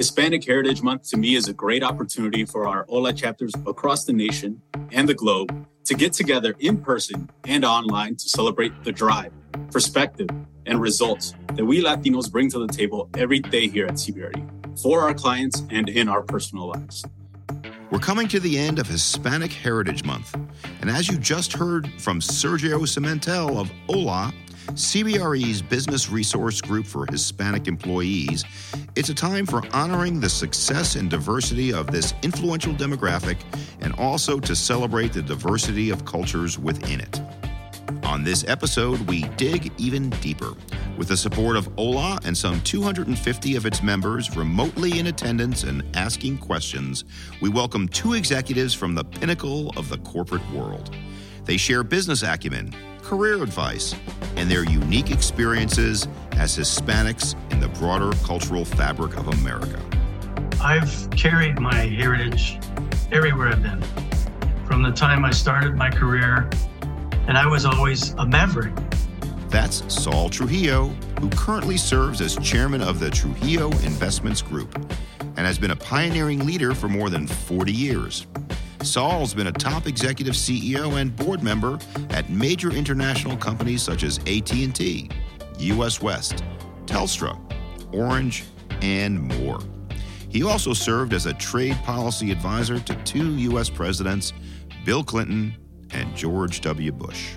Hispanic Heritage Month to me is a great opportunity for our OLA chapters across the nation and the globe to get together in person and online to celebrate the drive, perspective, and results that we Latinos bring to the table every day here at CBRE for our clients and in our personal lives. We're coming to the end of Hispanic Heritage Month. And as you just heard from Sergio Cimentel of Hola, CBRE's Business Resource Group for Hispanic Employees, it's a time for honoring the success and diversity of this influential demographic and also to celebrate the diversity of cultures within it. On this episode, we dig even deeper. With the support of OLA and some 250 of its members remotely in attendance and asking questions, we welcome two executives from the pinnacle of the corporate world. They share business acumen, career advice, and their unique experiences as Hispanics in the broader cultural fabric of America. I've carried my heritage everywhere I've been. From the time I started my career, and I was always a maverick. That's Sol Trujillo, who currently serves as chairman of the Trujillo Investments Group and has been a pioneering leader for more than 40 years. Sol's been a top executive CEO and board member at major international companies such as AT&T, US West, Telstra, Orange, and more. He also served as a trade policy advisor to two US presidents, Bill Clinton and George W. Bush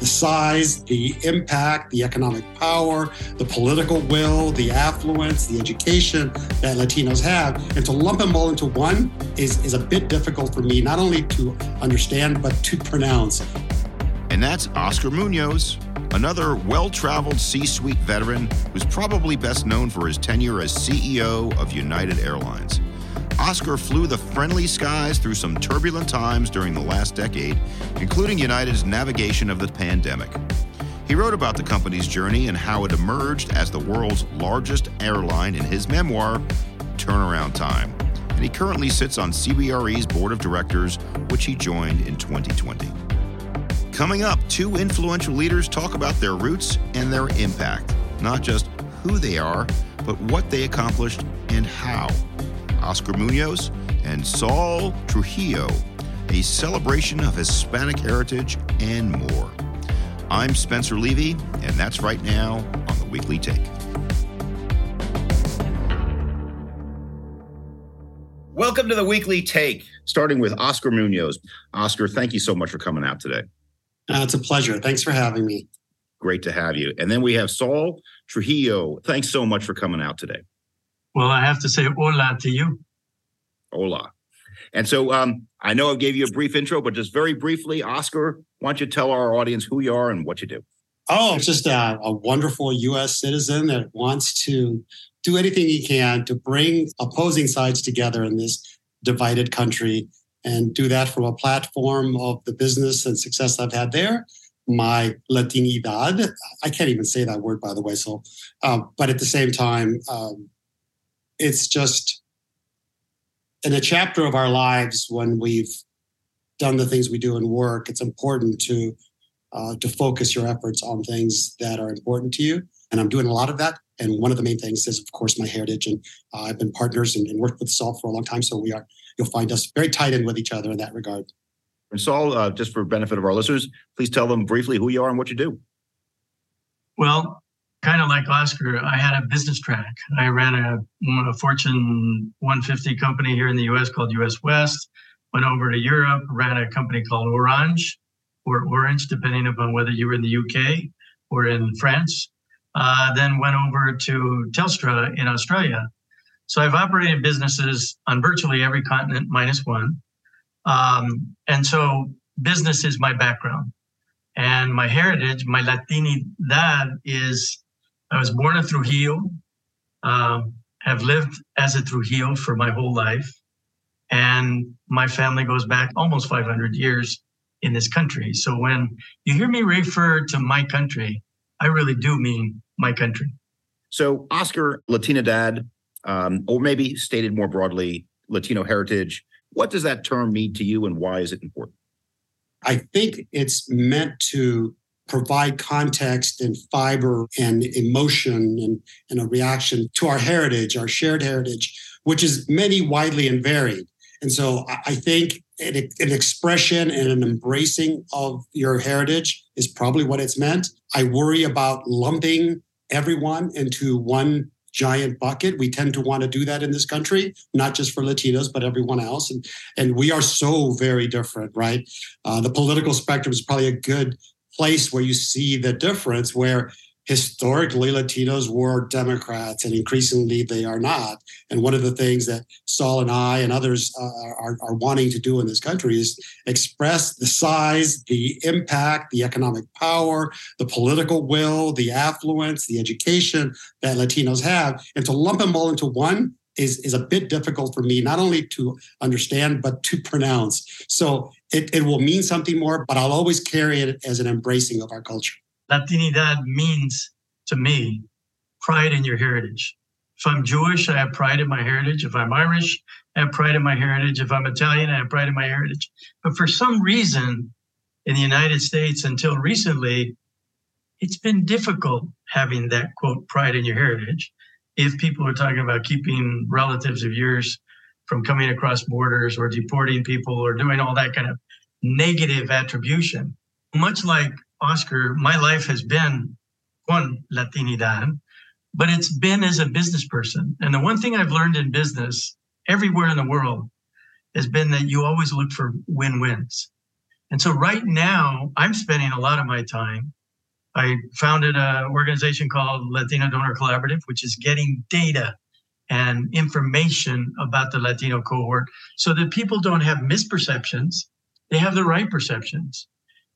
the size, the impact, the economic power, the political will, the affluence, the education that Latinos have. And to lump them all into one is, is a bit difficult for me, not only to understand, but to pronounce. And that's Oscar Munoz, another well traveled C suite veteran who's probably best known for his tenure as CEO of United Airlines. Oscar flew the friendly skies through some turbulent times during the last decade, including United's navigation of the pandemic. He wrote about the company's journey and how it emerged as the world's largest airline in his memoir, Turnaround Time. And he currently sits on CBRE's board of directors, which he joined in 2020. Coming up, two influential leaders talk about their roots and their impact, not just who they are, but what they accomplished and how. Oscar Munoz, and Sol Trujillo, a celebration of Hispanic heritage and more. I'm Spencer Levy, and that's right now on the Weekly Take. Welcome to the Weekly Take, starting with Oscar Munoz. Oscar, thank you so much for coming out today. Uh, it's a pleasure. Thanks for having me. Great to have you. And then we have Sol Trujillo. Thanks so much for coming out today. Well, I have to say hola to you. Hola. And so um, I know I gave you a brief intro, but just very briefly, Oscar, why don't you tell our audience who you are and what you do? Oh, just a, a wonderful U.S. citizen that wants to do anything he can to bring opposing sides together in this divided country and do that from a platform of the business and success I've had there. My Latinidad, I can't even say that word, by the way. So, um, but at the same time, um, it's just in a chapter of our lives when we've done the things we do in work. It's important to uh, to focus your efforts on things that are important to you, and I'm doing a lot of that. And one of the main things is, of course, my heritage, and uh, I've been partners and, and, worked with Sol for a long time. So we are you'll find us very tied in with each other in that regard. And Sol, uh, just for benefit of our listeners, please tell them briefly who you are and what you do. Well, kind of like Oscar, I had a business track. I ran a, a, Fortune 150 company here in the US called US West, went over to Europe, ran a company called Orange or Orange, depending upon whether you were in the UK or in France. Uh, then went over to Telstra in Australia. So I've operated businesses on virtually every continent minus one. Um, and so business is my background. And my heritage, my Latinidad is I was born in Trujillo, um, have lived as a Trujillo for my whole life. And my family goes back almost 500 years in this country. So when you hear me refer to my country, I really do mean my country. So, Oscar, Latinidad, um, or maybe stated more broadly, Latino heritage, what does that term mean to you and why is it important? I think it's meant to provide context and fiber and emotion and, and a reaction to our heritage, our shared heritage, which is many, widely, and varied. And so I think an, an expression and an embracing of your heritage is probably what it's meant. I worry about lumping everyone into one giant bucket. We tend to want to do that in this country, not just for Latinos, but everyone else. And, and we are so very different, right? Uh, the political spectrum is probably a good place where you see the difference, where historically Latinos were Democrats and increasingly they are not. And one of the things that Sol and I and others uh, are, are wanting to do in this country is express the size, the impact, the economic power, the political will, the affluence, the education that Latinos have. And to lump them all into one is, is a bit difficult for me, not only to understand, but to pronounce. So it, it will mean something more, but I'll always carry it as an embracing of our culture. Latinidad means to me pride in your heritage. If I'm Jewish, I have pride in my heritage. If I'm Irish, I have pride in my heritage. If I'm Italian, I have pride in my heritage. But for some reason, in the United States until recently, it's been difficult having that quote pride in your heritage. If people are talking about keeping relatives of yours from coming across borders or deporting people or doing all that kind of negative attribution, much like Oscar, my life has been con Latinidad, but it's been as a business person. And the one thing I've learned in business everywhere in the world has been that you always look for win wins. And so right now, I'm spending a lot of my time. I founded an organization called Latino Donor Collaborative, which is getting data and information about the Latino cohort so that people don't have misperceptions, they have the right perceptions.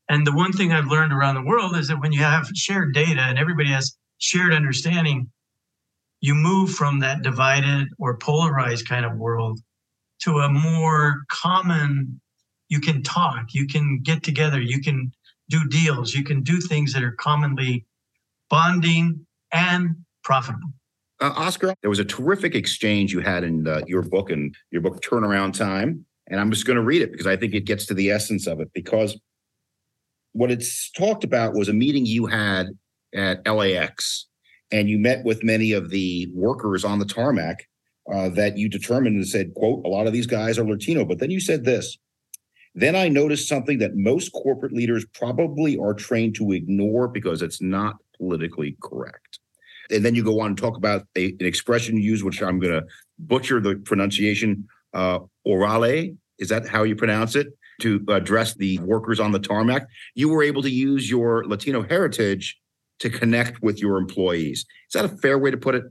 And the one thing I've learned around the world is that when you have shared data and everybody has shared understanding, you move from that divided or polarized kind of world to a more common, you can talk, you can get together, you can do deals, you can do things that are commonly bonding and profitable. Uh, Oscar, there was a terrific exchange you had in the, your book and your book Turnaround Time. And I'm just going to read it because I think it gets to the essence of it. Because what it's talked about was a meeting you had at LAX, and you met with many of the workers on the tarmac uh, that you determined and said, "quote A lot of these guys are Latino." But then you said this. Then I noticed something that most corporate leaders probably are trained to ignore because it's not politically correct. And then you go on to talk about a, an expression you use, which I'm going to butcher the pronunciation. Uh, orale, is that how you pronounce it? to address the workers on the tarmac, you were able to use your Latino heritage to connect with your employees. Is that a fair way to put it?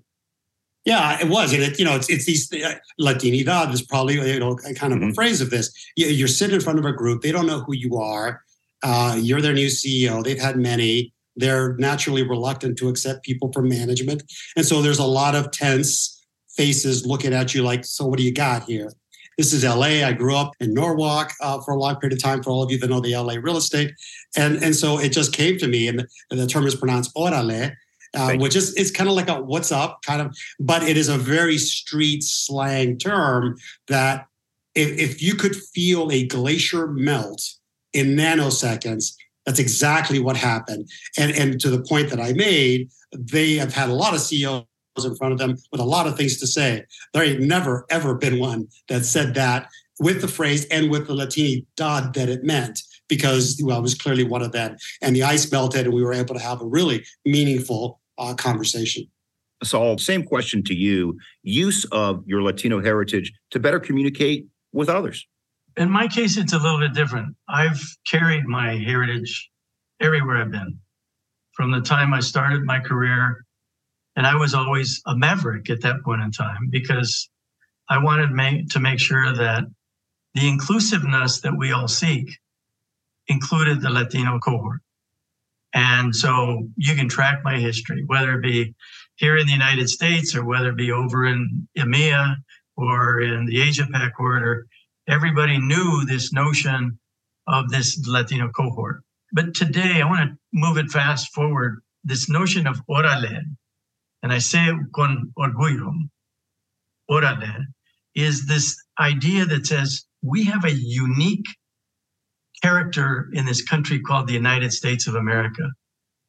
Yeah, it was, and it you know it's it's these uh, Latinidad is probably you know kind of mm-hmm. a phrase of this. You, you're sitting in front of a group; they don't know who you are. Uh, you're their new CEO. They've had many. They're naturally reluctant to accept people from management, and so there's a lot of tense faces looking at you like, "So what do you got here?" This is LA. I grew up in Norwalk uh, for a long period of time. For all of you that know the LA real estate, and and so it just came to me, and the, and the term is pronounced orale. Uh, which is it's kind of like a what's up kind of, but it is a very street slang term that if, if you could feel a glacier melt in nanoseconds, that's exactly what happened. And and to the point that I made, they have had a lot of CEOs in front of them with a lot of things to say. There ain't never, ever been one that said that with the phrase and with the Latini dot that it meant, because, well, it was clearly one of them. And the ice melted, and we were able to have a really meaningful uh, conversation. Sol, same question to you use of your Latino heritage to better communicate with others. In my case, it's a little bit different. I've carried my heritage everywhere I've been. From the time I started my career and I was always a maverick at that point in time because I wanted make, to make sure that the inclusiveness that we all seek included the Latino cohort. And so you can track my history, whether it be here in the United States or whether it be over in EMEA or in the Asia Pac corridor. Everybody knew this notion of this Latino cohort. But today, I want to move it fast forward. This notion of orale, and I say it con orgullo, orale, is this idea that says we have a unique character in this country called the United States of America.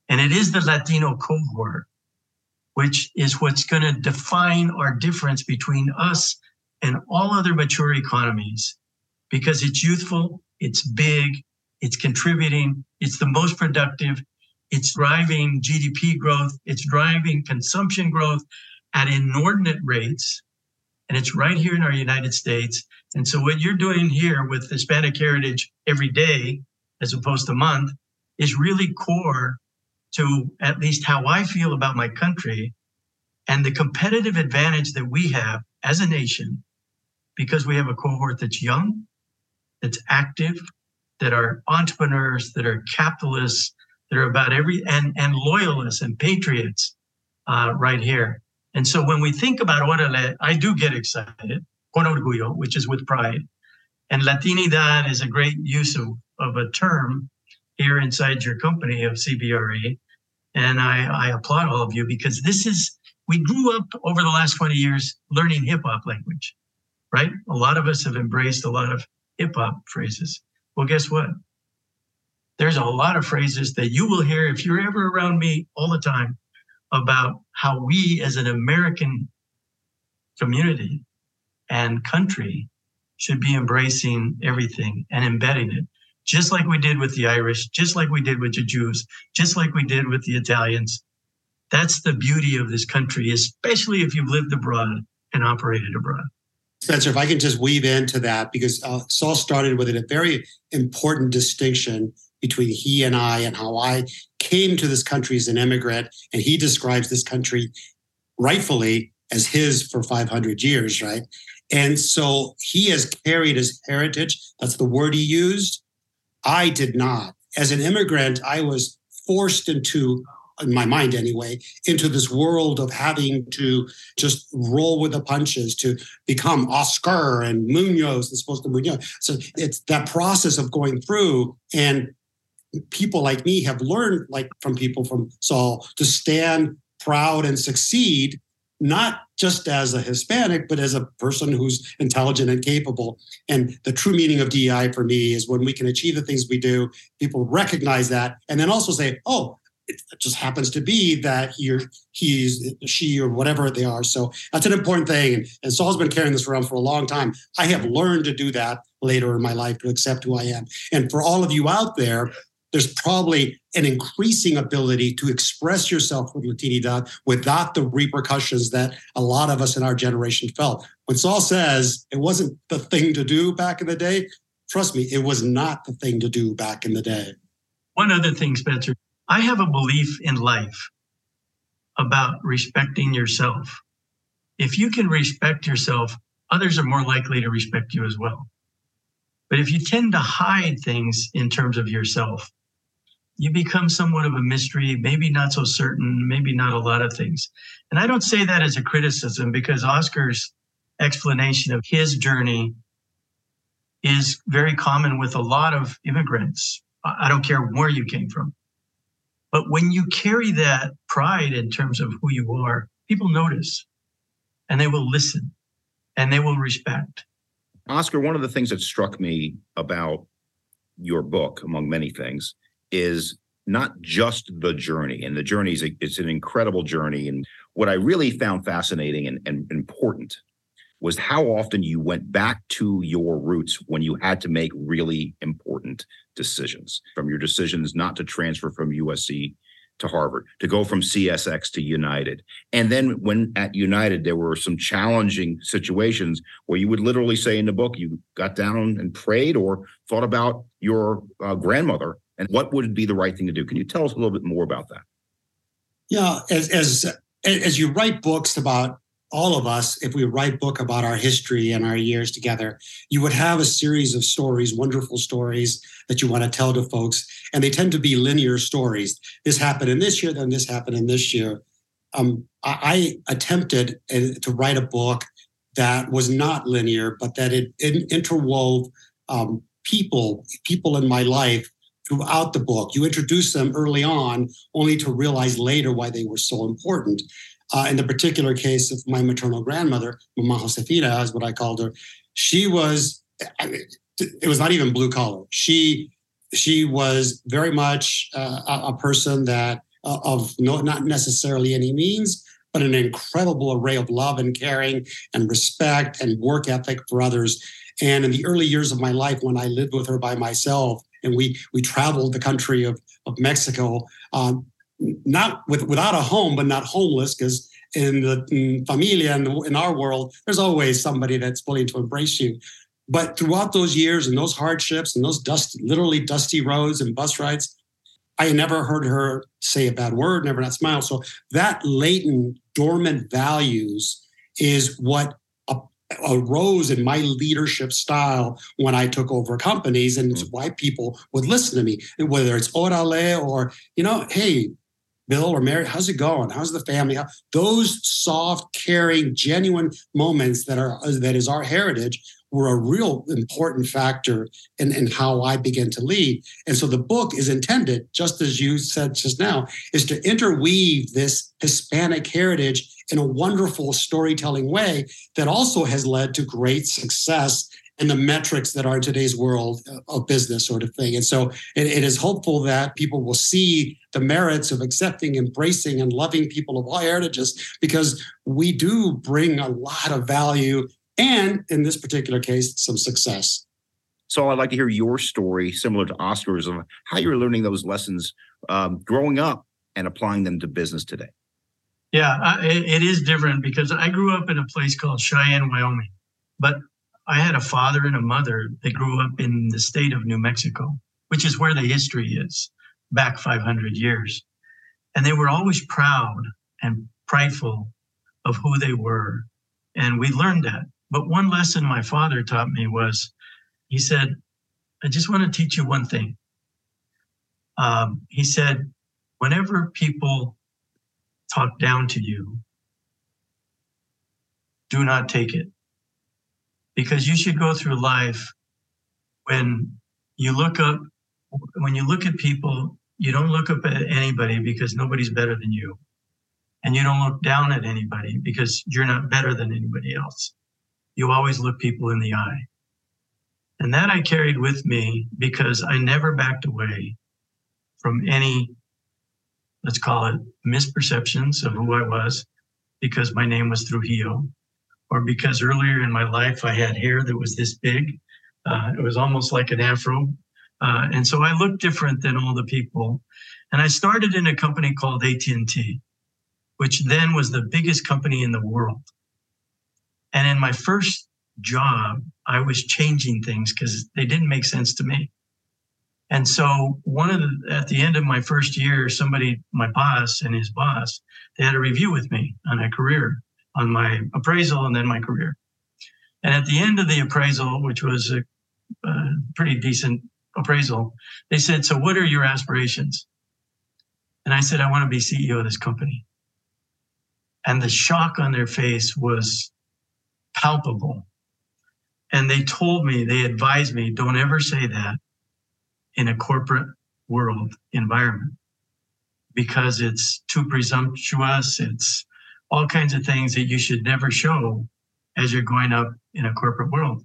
And it is the Latino cohort, which is what's going to define our difference between us and all other mature economies because it's youthful, it's big, it's contributing, it's the most productive, it's driving GDP growth, it's driving consumption growth at inordinate rates. And it's right here in our United States. And so, what you're doing here with Hispanic Heritage every day, as opposed to month, is really core to at least how I feel about my country and the competitive advantage that we have as a nation because we have a cohort that's young, that's active, that are entrepreneurs, that are capitalists, that are about every and and loyalists and patriots uh, right here. And so when we think about Orale, I do get excited, con orgullo, which is with pride. And Latinidad is a great use of, of a term here inside your company of CBRE. And I, I applaud all of you because this is, we grew up over the last 20 years learning hip hop language, right? A lot of us have embraced a lot of hip hop phrases. Well, guess what? There's a lot of phrases that you will hear if you're ever around me all the time about how we as an American community and country should be embracing everything and embedding it, just like we did with the Irish, just like we did with the Jews, just like we did with the Italians. That's the beauty of this country, especially if you've lived abroad and operated abroad. Spencer, if I can just weave into that, because uh, Sol started with a very important distinction between he and I and how I came to this country as an immigrant. And he describes this country rightfully as his for 500 years, right? And so he has carried his heritage. That's the word he used. I did not. As an immigrant, I was forced into in my mind anyway, into this world of having to just roll with the punches to become Oscar and Munoz and supposed to Munoz. So it's that process of going through and people like me have learned like from people from Sol to stand proud and succeed not just as a Hispanic, but as a person who's intelligent and capable. And the true meaning of DEI for me is when we can achieve the things we do, people recognize that and then also say, oh, it just happens to be that he or he's she or whatever they are. So that's an important thing. And, and Sol's been carrying this around for a long time. I have learned to do that later in my life to accept who I am. And for all of you out there, there's probably an increasing ability to express yourself with Latinidad without the repercussions that a lot of us in our generation felt. When Sol says it wasn't the thing to do back in the day, trust me, it was not the thing to do back in the day. One other thing, Spencer, I have a belief in life about respecting yourself. If you can respect yourself, others are more likely to respect you as well. But if you tend to hide things in terms of yourself, you become somewhat of a mystery, maybe not so certain, maybe not a lot of things. And I don't say that as a criticism because Oscar's explanation of his journey is very common with a lot of immigrants. I don't care where you came from. But when you carry that pride in terms of who you are, people notice and they will listen and they will respect. Oscar, one of the things that struck me about your book, among many things, is not just the journey. And the journey is a, it's an incredible journey. And what I really found fascinating and, and important was how often you went back to your roots when you had to make really important decisions from your decisions not to transfer from USC to Harvard, to go from CSX to United. And then when at United, there were some challenging situations where you would literally say in the book, you got down and prayed or thought about your uh, grandmother and what would be the right thing to do. Can you tell us a little bit more about that? Yeah, as as as you write books about all of us, if we write book about our history and our years together, you would have a series of stories, wonderful stories that you want to tell to folks. And they tend to be linear stories. This happened in this year, then this happened in this year. Um, I, I, attempted uh, to write a book that was not linear, but that it, it interwove um, people, people in my life throughout the book. You introduce them early on, only to realize later why they were so important. Uh, in the particular case of my maternal grandmother, Mama Josefina, is what I called her, she was, I mean, it was not even blue collar. She she was very much uh, a, a, person that uh, of no, not necessarily any means, but an incredible array of love and caring and respect and work ethic for others. And in the early years of my life, when I lived with her by myself, and we we traveled the country of of Mexico, um, not with without a home, but not homeless, because in the in familia and in our world, there's always somebody that's willing to embrace you. But throughout those years and those hardships and those dust, literally dusty roads and bus rides, I never heard her say a bad word, never not smile. So that latent, dormant values is what arose in my leadership style when I took over companies, and it's mm. why people would listen to me. whether it's orale or you know, hey, Bill or Mary, how's it going? How's the family? Those soft, caring, genuine moments that are that is our heritage were a real important factor in, in how I began to lead. And so the book is intended, just as you said just now, is to interweave this Hispanic heritage in a wonderful storytelling way that also has led to great success and the metrics that are in today's world of business sort of thing. And so it, it is hopeful that people will see the merits of accepting, embracing, and loving people of all heritages because we do bring a lot of value and in this particular case, some success. So I'd like to hear your story, similar to Oscar's, of how you're learning those lessons um, growing up and applying them to business today. Yeah, I, it is different because I grew up in a place called Cheyenne, Wyoming, but I had a father and a mother that grew up in the state of New Mexico, which is where the history is back 500 years. And they were always proud and prideful of who they were. And we learned that. But one lesson my father taught me was he said, I just want to teach you one thing. Um, he said, whenever people talk down to you, do not take it. Because you should go through life when you look up, when you look at people, you don't look up at anybody because nobody's better than you. And you don't look down at anybody because you're not better than anybody else you always look people in the eye. And that I carried with me because I never backed away from any, let's call it misperceptions of who I was because my name was Trujillo or because earlier in my life I had hair that was this big. Uh, it was almost like an afro. Uh, and so I looked different than all the people. And I started in a company called AT&T, which then was the biggest company in the world. And in my first job, I was changing things because they didn't make sense to me. And so one of the at the end of my first year, somebody, my boss and his boss, they had a review with me on my career, on my appraisal and then my career. And at the end of the appraisal, which was a, a pretty decent appraisal, they said, So what are your aspirations? And I said, I want to be CEO of this company. And the shock on their face was palpable. And they told me, they advised me, don't ever say that in a corporate world environment because it's too presumptuous. It's all kinds of things that you should never show as you're going up in a corporate world.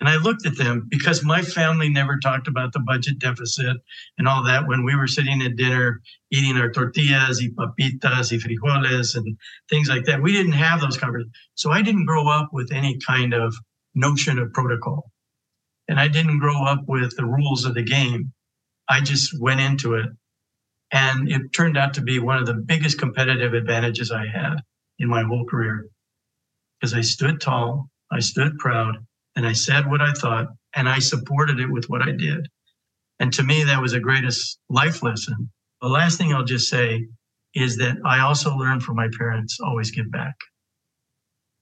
And I looked at them because my family never talked about the budget deficit and all that when we were sitting at dinner eating our tortillas y papitas y frijoles and things like that. We didn't have those conversations. So I didn't grow up with any kind of notion of protocol. And I didn't grow up with the rules of the game. I just went into it. And it turned out to be one of the biggest competitive advantages I had in my whole career because I stood tall, I stood proud, and I said what I thought and I supported it with what I did. And to me, that was the greatest life lesson. The last thing I'll just say is that I also learned from my parents always give back.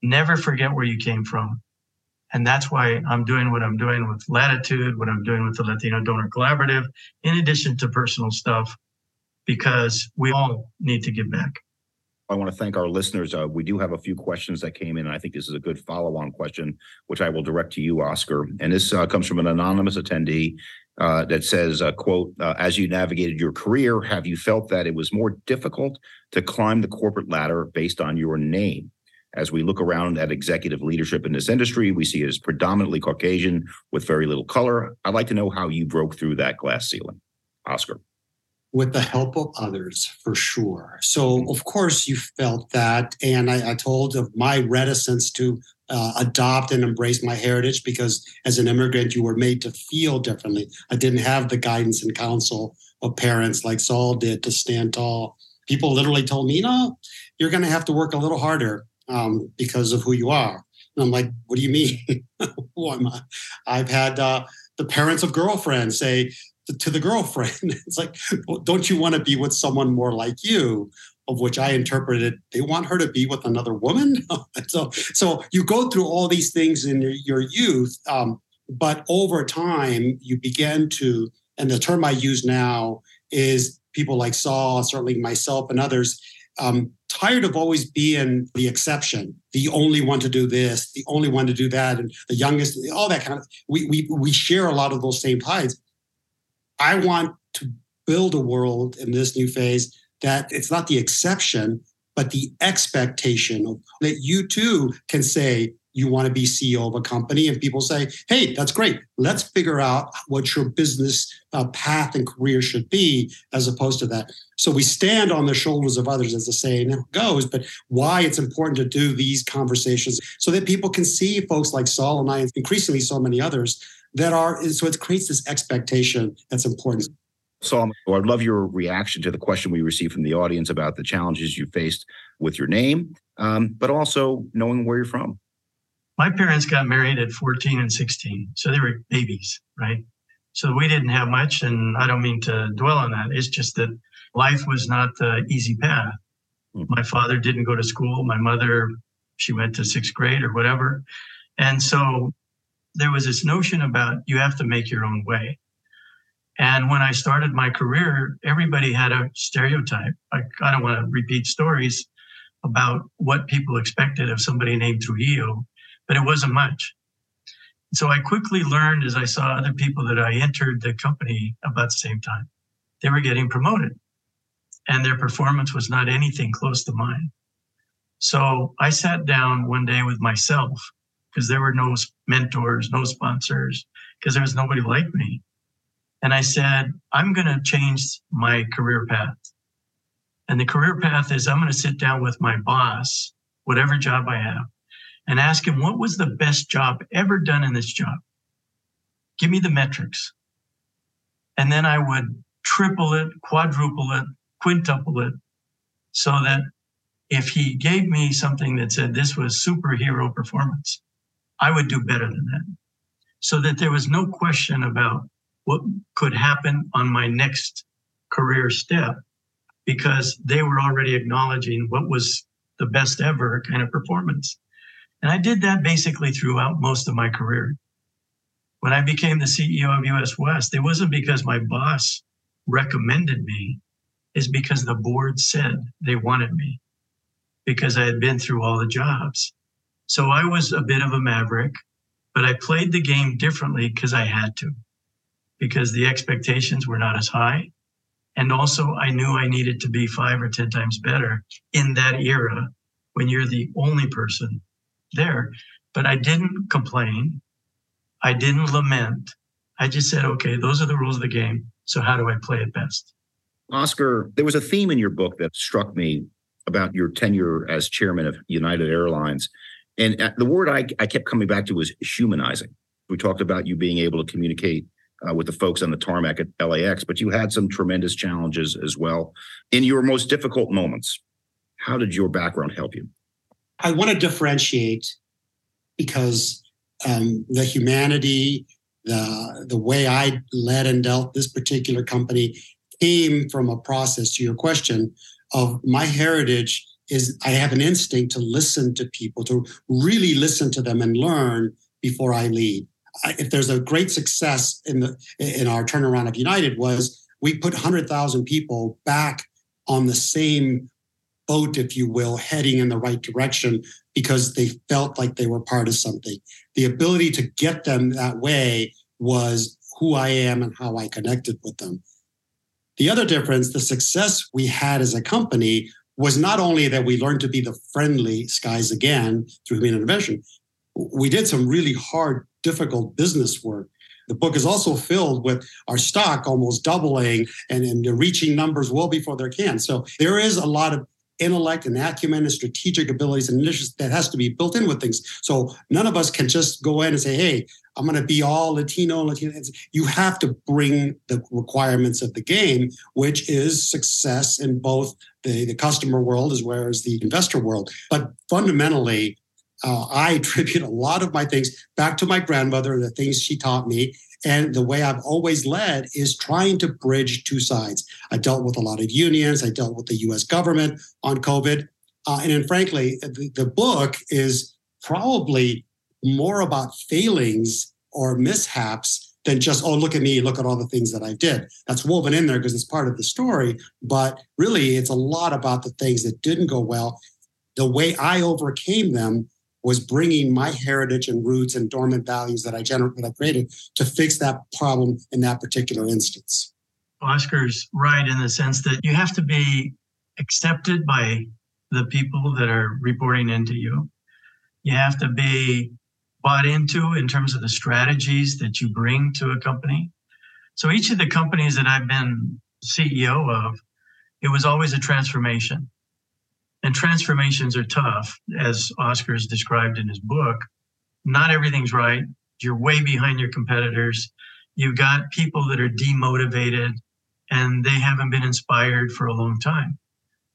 Never forget where you came from. And that's why I'm doing what I'm doing with L'ATTITUDE, what I'm doing with the Latino Donor Collaborative, in addition to personal stuff, because we all need to give back. I want to thank our listeners. Uh, we do have a few questions that came in. and I think this is a good follow-on question, which I will direct to you, Oscar. And this uh, comes from an anonymous attendee uh, that says, uh, "quote uh, As you navigated your career, have you felt that it was more difficult to climb the corporate ladder based on your name, As we look around at executive leadership in this industry, we see it as predominantly Caucasian with very little color. I'd like to know how you broke through that glass ceiling. Oscar. With the help of others, for sure. So, of course, you felt that. And I, I told of my reticence to uh, adopt and embrace my heritage because as an immigrant, you were made to feel differently. I didn't have the guidance and counsel of parents like Sol did to stand tall. People literally told me, no, you're going to have to work a little harder um, because of who you are. And I'm like, what do you mean? who am I? I've had uh, the parents of girlfriends say to, the girlfriend, it's like, well, don't you want to be with someone more like you? Of which I interpreted, they want her to be with another woman. so, so you go through all these things in your, your youth, um, but over time you begin to, and the term I use now is people like Sol, certainly myself and others, um, tired of always being the exception, the only one to do this, the only one to do that, and the youngest, all that kind of. We we we share a lot of those same ties. I want to build a world in this new phase that it's not the exception, but the expectation that you too can say, you want to be CEO of a company, and people say, "Hey, that's great. Let's figure out what your business uh, path and career should be," as opposed to that. So we stand on the shoulders of others, as the saying goes. But why it's important to do these conversations so that people can see folks like Sol and I, and increasingly so many others that are. So it creates this expectation that's important. Sol, I'd love your reaction to the question we received from the audience about the challenges you faced with your name, um, but also knowing where you're from my parents got married at 14 and 16 so they were babies right? So we didn't have much and i don't mean to dwell on that. It's just that life was not the easy path. Hmm. my father didn't go to school. My mother she went to sixth grade or whatever. And so there was this notion about you have to make your own way. And when i started my career everybody had a stereotype. I, I don't want to repeat stories about what people expected of somebody named trujillo but it wasn't much. So I quickly learned as I saw other people that I entered the company about the same time, they were getting promoted and their performance was not anything close to mine. So I sat down one day with myself because there were no mentors, no sponsors, because there was nobody like me. And I said, I'm going to change my career path. And the career path is I'm going to sit down with my boss, whatever job I have, and ask him what was the best job ever done in this job. Give me the metrics. And then I would triple it, quadruple it, quintuple it so that if he gave me something that said this was superhero performance, I would do better than that. So that there was no question about what could happen on my next career step because they were already acknowledging what was the best ever kind of performance. And I did that basically throughout most of my career. When I became the CEO of US West, it wasn't because my boss recommended me, it's because the board said they wanted me because I had been through all the jobs. So I was a bit of a maverick, but I played the game differently because I had to, because the expectations were not as high. And also, I knew I needed to be five or 10 times better in that era when you're the only person there. But I didn't complain. I didn't lament. I just said, okay, those are the rules of the game. So how do I play it best? Oscar, there was a theme in your book that struck me about your tenure as chairman of United Airlines. And uh, the word I, I kept coming back to was humanizing. We talked about you being able to communicate uh, with the folks on the tarmac at LAX, but you had some tremendous challenges as well. In your most difficult moments, how did your background help you? I want to differentiate because um, the humanity, the the way I led and dealt this particular company came from a process. To your question, of my heritage is I have an instinct to listen to people, to really listen to them and learn before I lead. If there's a great success in the in our turnaround of United was we put 100,000 people back on the same boat, if you will, heading in the right direction because they felt like they were part of something. The ability to get them that way was who I am and how I connected with them. The other difference, the success we had as a company was not only that we learned to be the friendly skies again through human intervention, we did some really hard, difficult business work. The book is also filled with our stock almost doubling and, and reaching numbers well before they can. So there is a lot of intellect and acumen and strategic abilities and initiatives that has to be built in with things. So none of us can just go in and say, hey, I'm going to be all Latino, Latino. You have to bring the requirements of the game, which is success in both the, the customer world as well as the investor world. But fundamentally, uh, I attribute a lot of my things back to my grandmother, and the things she taught me. And the way I've always led is trying to bridge two sides. I dealt with a lot of unions, I dealt with the US government on COVID. Uh, and then, frankly, the, the book is probably more about failings or mishaps than just, oh, look at me, look at all the things that I did. That's woven in there because it's part of the story. But really, it's a lot about the things that didn't go well. The way I overcame them was bringing my heritage and roots and dormant values that I generated, that I created to fix that problem in that particular instance. Oscar's right in the sense that you have to be accepted by the people that are reporting into you. You have to be bought into in terms of the strategies that you bring to a company. So each of the companies that I've been CEO of, it was always a transformation. And transformations are tough, as Oscar's described in his book. Not everything's right. You're way behind your competitors. You've got people that are demotivated and they haven't been inspired for a long time.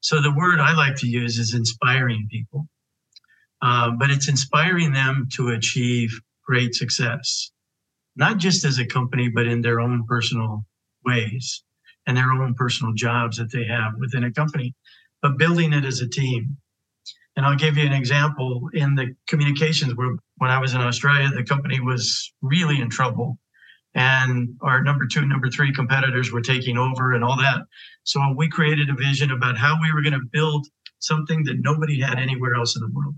So the word I like to use is inspiring people, uh, but it's inspiring them to achieve great success, not just as a company, but in their own personal ways and their own personal jobs that they have within a company but building it as a team. And I'll give you an example in the communications where when I was in Australia, the company was really in trouble. And our number two, number three competitors were taking over and all that. So we created a vision about how we were going to build something that nobody had anywhere else in the world.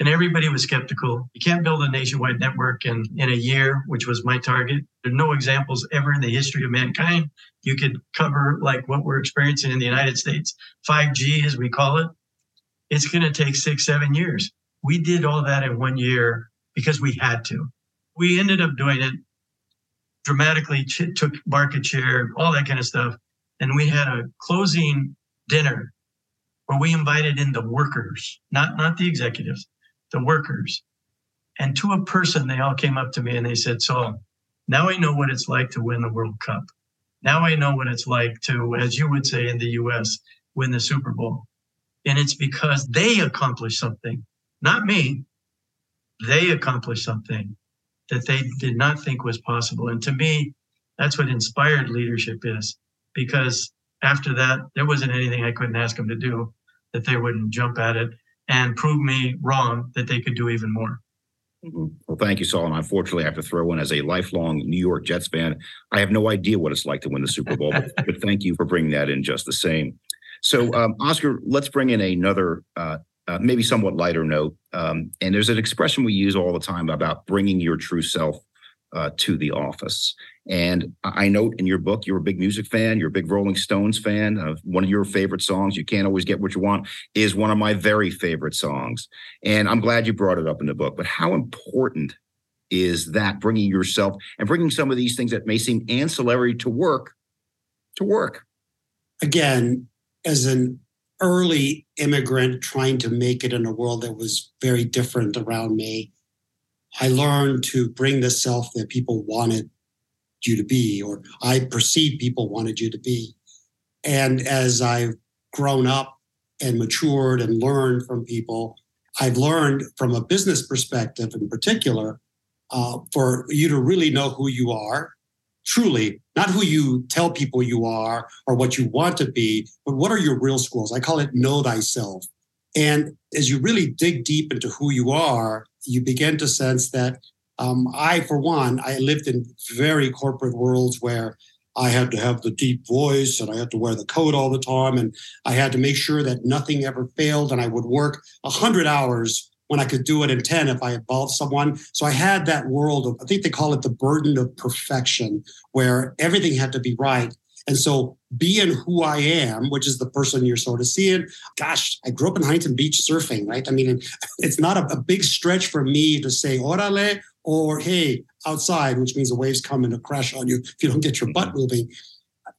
And everybody was skeptical. You can't build a nationwide network in, in a year, which was my target. There are no examples ever in the history of mankind. You could cover like what we're experiencing in the United States, 5G as we call it. It's going to take six, seven years. We did all that in one year because we had to. We ended up doing it dramatically, ch- took market share, all that kind of stuff. And we had a closing dinner where we invited in the workers, not, not the executives, the workers. And to a person, they all came up to me and they said, Sol, now I know what it's like to win the World Cup. Now I know what it's like to, as you would say in the US, win the Super Bowl. And it's because they accomplished something, not me. They accomplished something that they did not think was possible. And to me, that's what inspired leadership is, because after that, there wasn't anything I couldn't ask them to do that they wouldn't jump at it and prove me wrong that they could do even more. Mm-hmm. Well, thank you, Sol. And unfortunately, I have to throw in as a lifelong New York Jets fan, I have no idea what it's like to win the Super Bowl, but, thank you for bringing that in just the same. So, um, Oscar, let's bring in another, uh, uh, maybe somewhat lighter note. Um, and there's an expression we use all the time about bringing your true self uh, to the office. And I note in your book, you're a big music fan, you're a big Rolling Stones fan. Uh, one of your favorite songs, You Can't Always Get What You Want, is one of my very favorite songs. And I'm glad you brought it up in the book. But how important is that bringing yourself and bringing some of these things that may seem ancillary to work to work? Again, as an early immigrant trying to make it in a world that was very different around me, I learned to bring the self that people wanted you to be, or I perceived people wanted you to be. And as I've grown up and matured and learned from people, I've learned from a business perspective in particular, uh, for you to really know who you are, truly, not who you tell people you are or what you want to be, but what are your real schools? I call it know thyself. And as you really dig deep into who you are, you begin to sense that um, I, for one, I lived in very corporate worlds where I had to have the deep voice and I had to wear the coat all the time. And I had to make sure that nothing ever failed. And I would work 100 hours when I could do it in 10 if I involved someone. So I had that world of, I think they call it the burden of perfection, where everything had to be right. And so being who I am, which is the person you're sort of seeing. Gosh, I grew up in Huntington Beach surfing, right? I mean, it's not a, a big stretch for me to say orale or hey, outside, which means the waves come coming to crash on you if you don't get your butt mm-hmm. moving.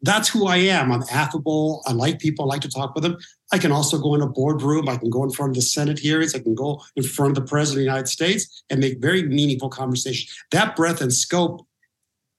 That's who I am. I'm affable. I like people. I like to talk with them. I can also go in a boardroom. I can go in front of the Senate hearings. I can go in front of the President of the United States and make very meaningful conversations. That breadth and scope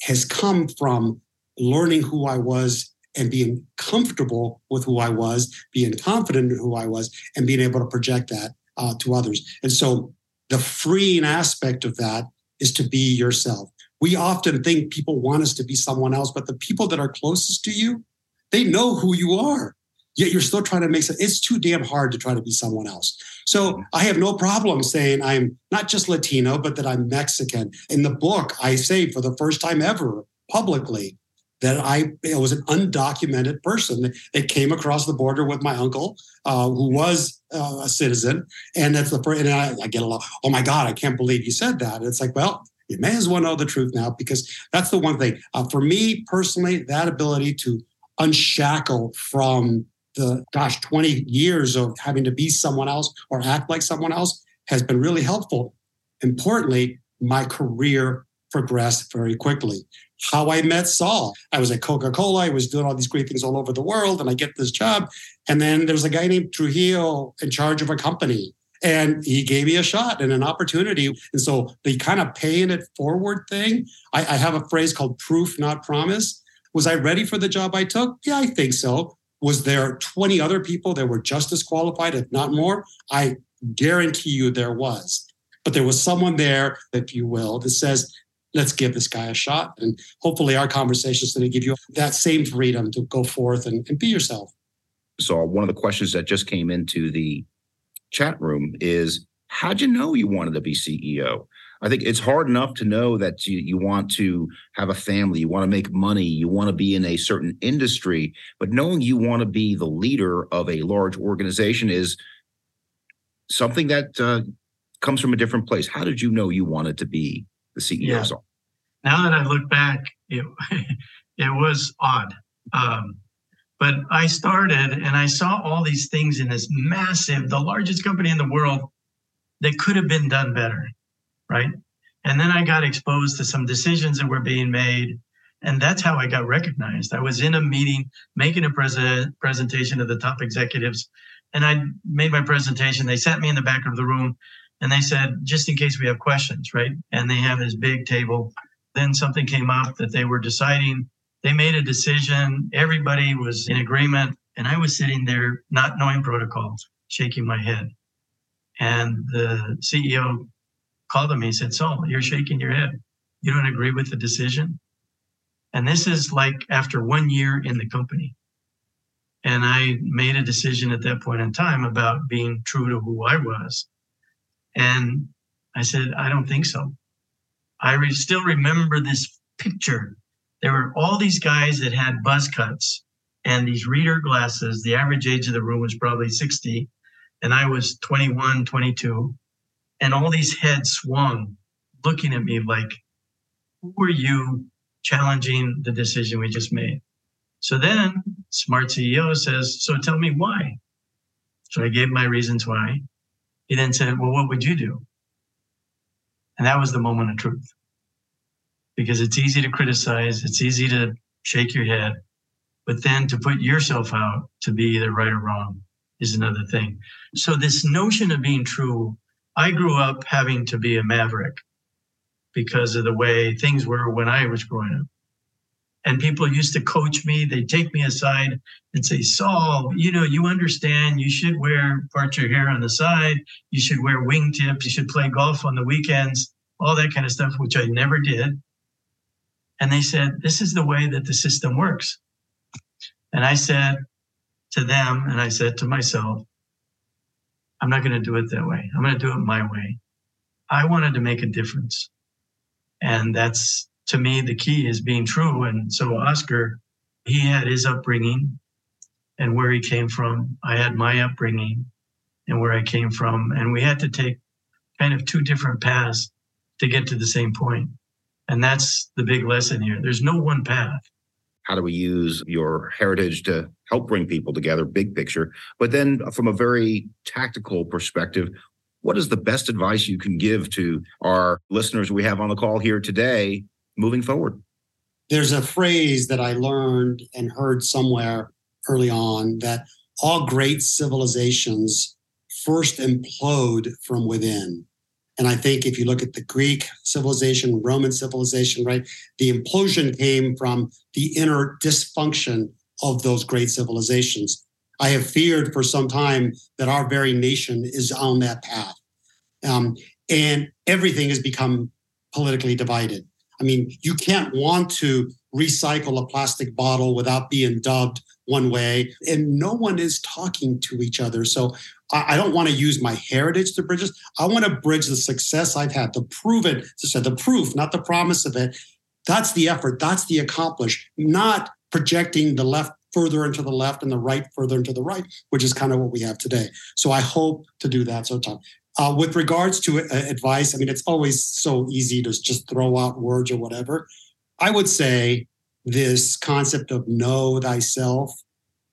has come from learning who I was and being comfortable with who I was, being confident in who I was, and being able to project that uh, to others. And so the freeing aspect of that is to be yourself. We often think people want us to be someone else, but the people that are closest to you, they know who you are. Yet you're still trying to make it. It's too damn hard to try to be someone else. So I have no problem saying I'm not just Latino, but that I'm Mexican. In the book, I say for the first time ever publicly that I, was an undocumented person that came across the border with my uncle, uh, who was uh, a citizen. And that's the and I, I get a lot, oh my God, I can't believe you said that. And it's like, well, you may as well know the truth now because that's the one thing. Uh, for me personally, that ability to unshackle from the, gosh, 20 years of having to be someone else or act like someone else has been really helpful. Importantly, my career progressed very quickly how I met Sol. I was at Coca Cola. I was doing all these great things all over the world, and I get this job. And then there's a guy named Trujillo in charge of a company. And he gave me a shot and an opportunity. And so the kind of paying it forward thing, I, I have a phrase called proof, not promise. Was I ready for the job I took? Yeah, I think so. Was there 20 other people that were just as qualified, if not more? I guarantee you there was. But there was someone there, if you will, that says, let's give this guy a shot. And hopefully, our conversation is going to give you that same freedom to go forth and, and be yourself. So, one of the questions that just came into the chat room is how'd you know you wanted to be CEO? I think it's hard enough to know that you, you want to have a family, you want to make money, you want to be in a certain industry, but knowing you want to be the leader of a large organization is something that uh, comes from a different place. How did you know you wanted to be the CEOs yeah. Now that I look back, it it was odd. Um, but I started and I saw all these things in this massive, the largest company in the world that could have been done better, right? And then I got exposed to some decisions that were being made. And that's how I got recognized. I was in a meeting making a present presentation to the top executives. And I made my presentation. They sat me in the back of the room and they said, just in case we have questions, right? And they have this big table. Then something came up that they were deciding. They made a decision. Everybody was in agreement. And I was sitting there not knowing protocols, shaking my head. And the CEO called to me and said, Sol, you're shaking your head. You don't agree with the decision? And this is like after one year in the company. And I made a decision at that point in time about being true to who I was and I said, I don't think so. I re- still remember this picture. There were all these guys that had buzz cuts and these reader glasses. The average age of the room was probably 60, and I was 21, 22. And all these heads swung, looking at me like, Who are you challenging the decision we just made? So then, smart CEO says, So tell me why. So I gave my reasons why. He then said, Well, what would you do? And that was the moment of truth. Because it's easy to criticize, it's easy to shake your head, but then to put yourself out to be either right or wrong is another thing. So, this notion of being true, I grew up having to be a maverick because of the way things were when I was growing up. And people used to coach me. They'd take me aside and say, Sol, you know, you understand you should wear part your hair on the side. You should wear wingtips. You should play golf on the weekends, all that kind of stuff, which I never did. And they said, this is the way that the system works. And I said to them, and I said to myself, I'm not going to do it that way. I'm going to do it my way. I wanted to make a difference. And that's to me, the key is being true. And so Oscar, he had his upbringing and where he came from. I had my upbringing and where I came from. And we had to take kind of two different paths to get to the same point. And that's the big lesson here. There's no one path. how do we use your heritage to help bring people together, big picture. But then uh, from a very tactical perspective, what is the best advice you can give to our listeners we have on the call here today moving forward? There's a phrase that I learned and heard somewhere early on that all great civilizations first implode from within. And I think if you look at the Greek civilization, Roman civilization, right, the implosion came from the inner dysfunction of those great civilizations. I have feared for some time that our very nation is on that path. Um, and everything has become politically divided. I mean, you can't want to recycle a plastic bottle without being dubbed one way, and no one is talking to each other. So I, don't want to use my heritage to bridge this. I want to bridge the success I've had, the proven, the proof, not the promise of it. That's the effort. That's the accomplish, not projecting the left further into the left and the right further into the right, which is kind of what we have today. So I hope to do that. So Tom, uh, with regards to uh, advice, I mean, it's always so easy to just throw out words or whatever. I would say this concept of know thyself,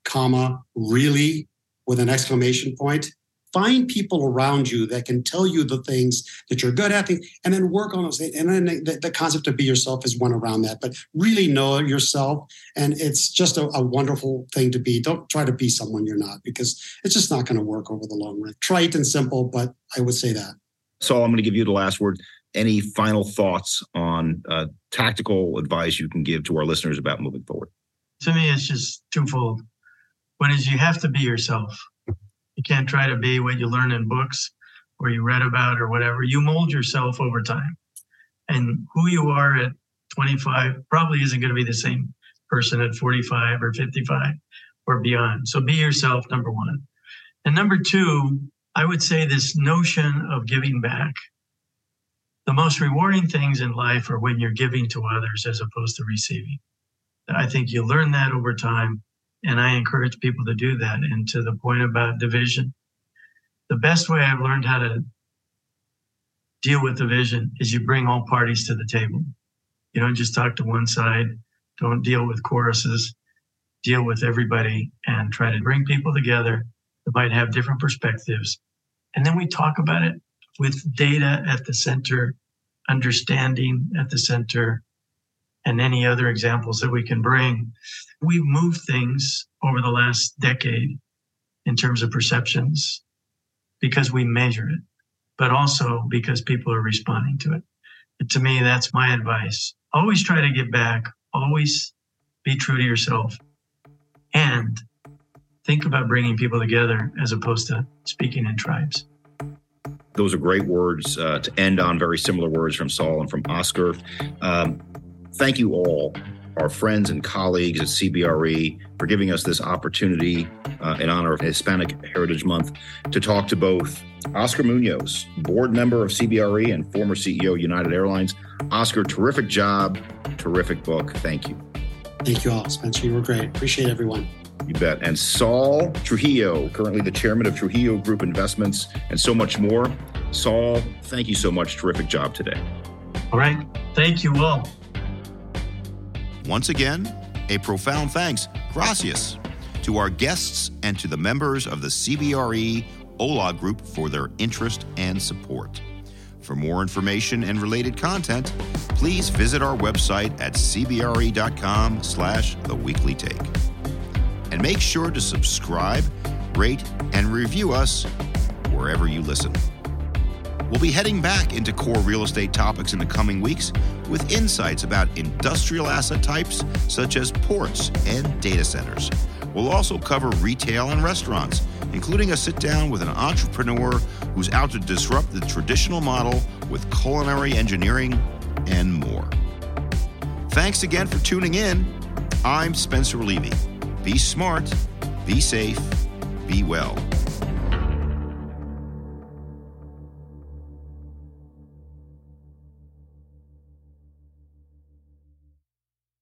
comma, really, with an exclamation point. Find people around you that can tell you the things that you're good at, and then work on those. And then the, the concept of be yourself is one around that. But really know yourself, and it's just a, a wonderful thing to be. Don't try to be someone you're not, because it's just not going to work over the long run. Trite and simple, but I would say that. so I'm going to give you the last word. Any final thoughts on uh, tactical advice you can give to our listeners about moving forward? To me, it's just twofold. One is you have to be yourself. You can't try to be what you learn in books or you read about or whatever. You mold yourself over time. And who you are at 25 probably isn't going to be the same person at 45 or 55 or beyond. So be yourself, number one. And number two, I would say this notion of giving back. The most rewarding things in life are when you're giving to others as opposed to receiving. I think you learn that over time. And I encourage people to do that. And to the point about division, the best way I've learned how to deal with division is you bring all parties to the table. You don't just talk to one side, don't deal with choruses, deal with everybody and try to bring people together that might have different perspectives. And then we talk about it with data at the center, understanding at the center, and any other examples that we can bring. We've moved things over the last decade in terms of perceptions because we measure it, but also because people are responding to it. And to me, that's my advice. Always try to get back, always be true to yourself, and think about bringing people together as opposed to speaking in tribes. Those are great words uh, to end on, very similar words from Sol and from Oscar. Um, thank you all, our friends and colleagues at CBRE, for giving us this opportunity uh, in honor of Hispanic Heritage Month to talk to both Oscar Munoz, board member of CBRE and former CEO United Airlines. Oscar, terrific job, terrific book. Thank you. Thank you all, Spencer. You were great. Appreciate everyone. You bet. And Sol Trujillo, currently the chairman of Trujillo Group Investments, and so much more. Sol, thank you so much. Terrific job today. All right. Thank you all. Once again, a profound thanks, gracias, to our guests and to the members of the CBRE OLA Group for their interest and support. For more information and related content, please visit our website at cbre.com slash the weekly take. And make sure to subscribe, rate, and review us wherever you listen. We'll be heading back into core real estate topics in the coming weeks with insights about industrial asset types such as ports and data centers. We'll also cover retail and restaurants, including a sit down with an entrepreneur who's out to disrupt the traditional model with culinary engineering and more. Thanks again for tuning in. I'm Spencer Levy. Be smart, be safe, be well.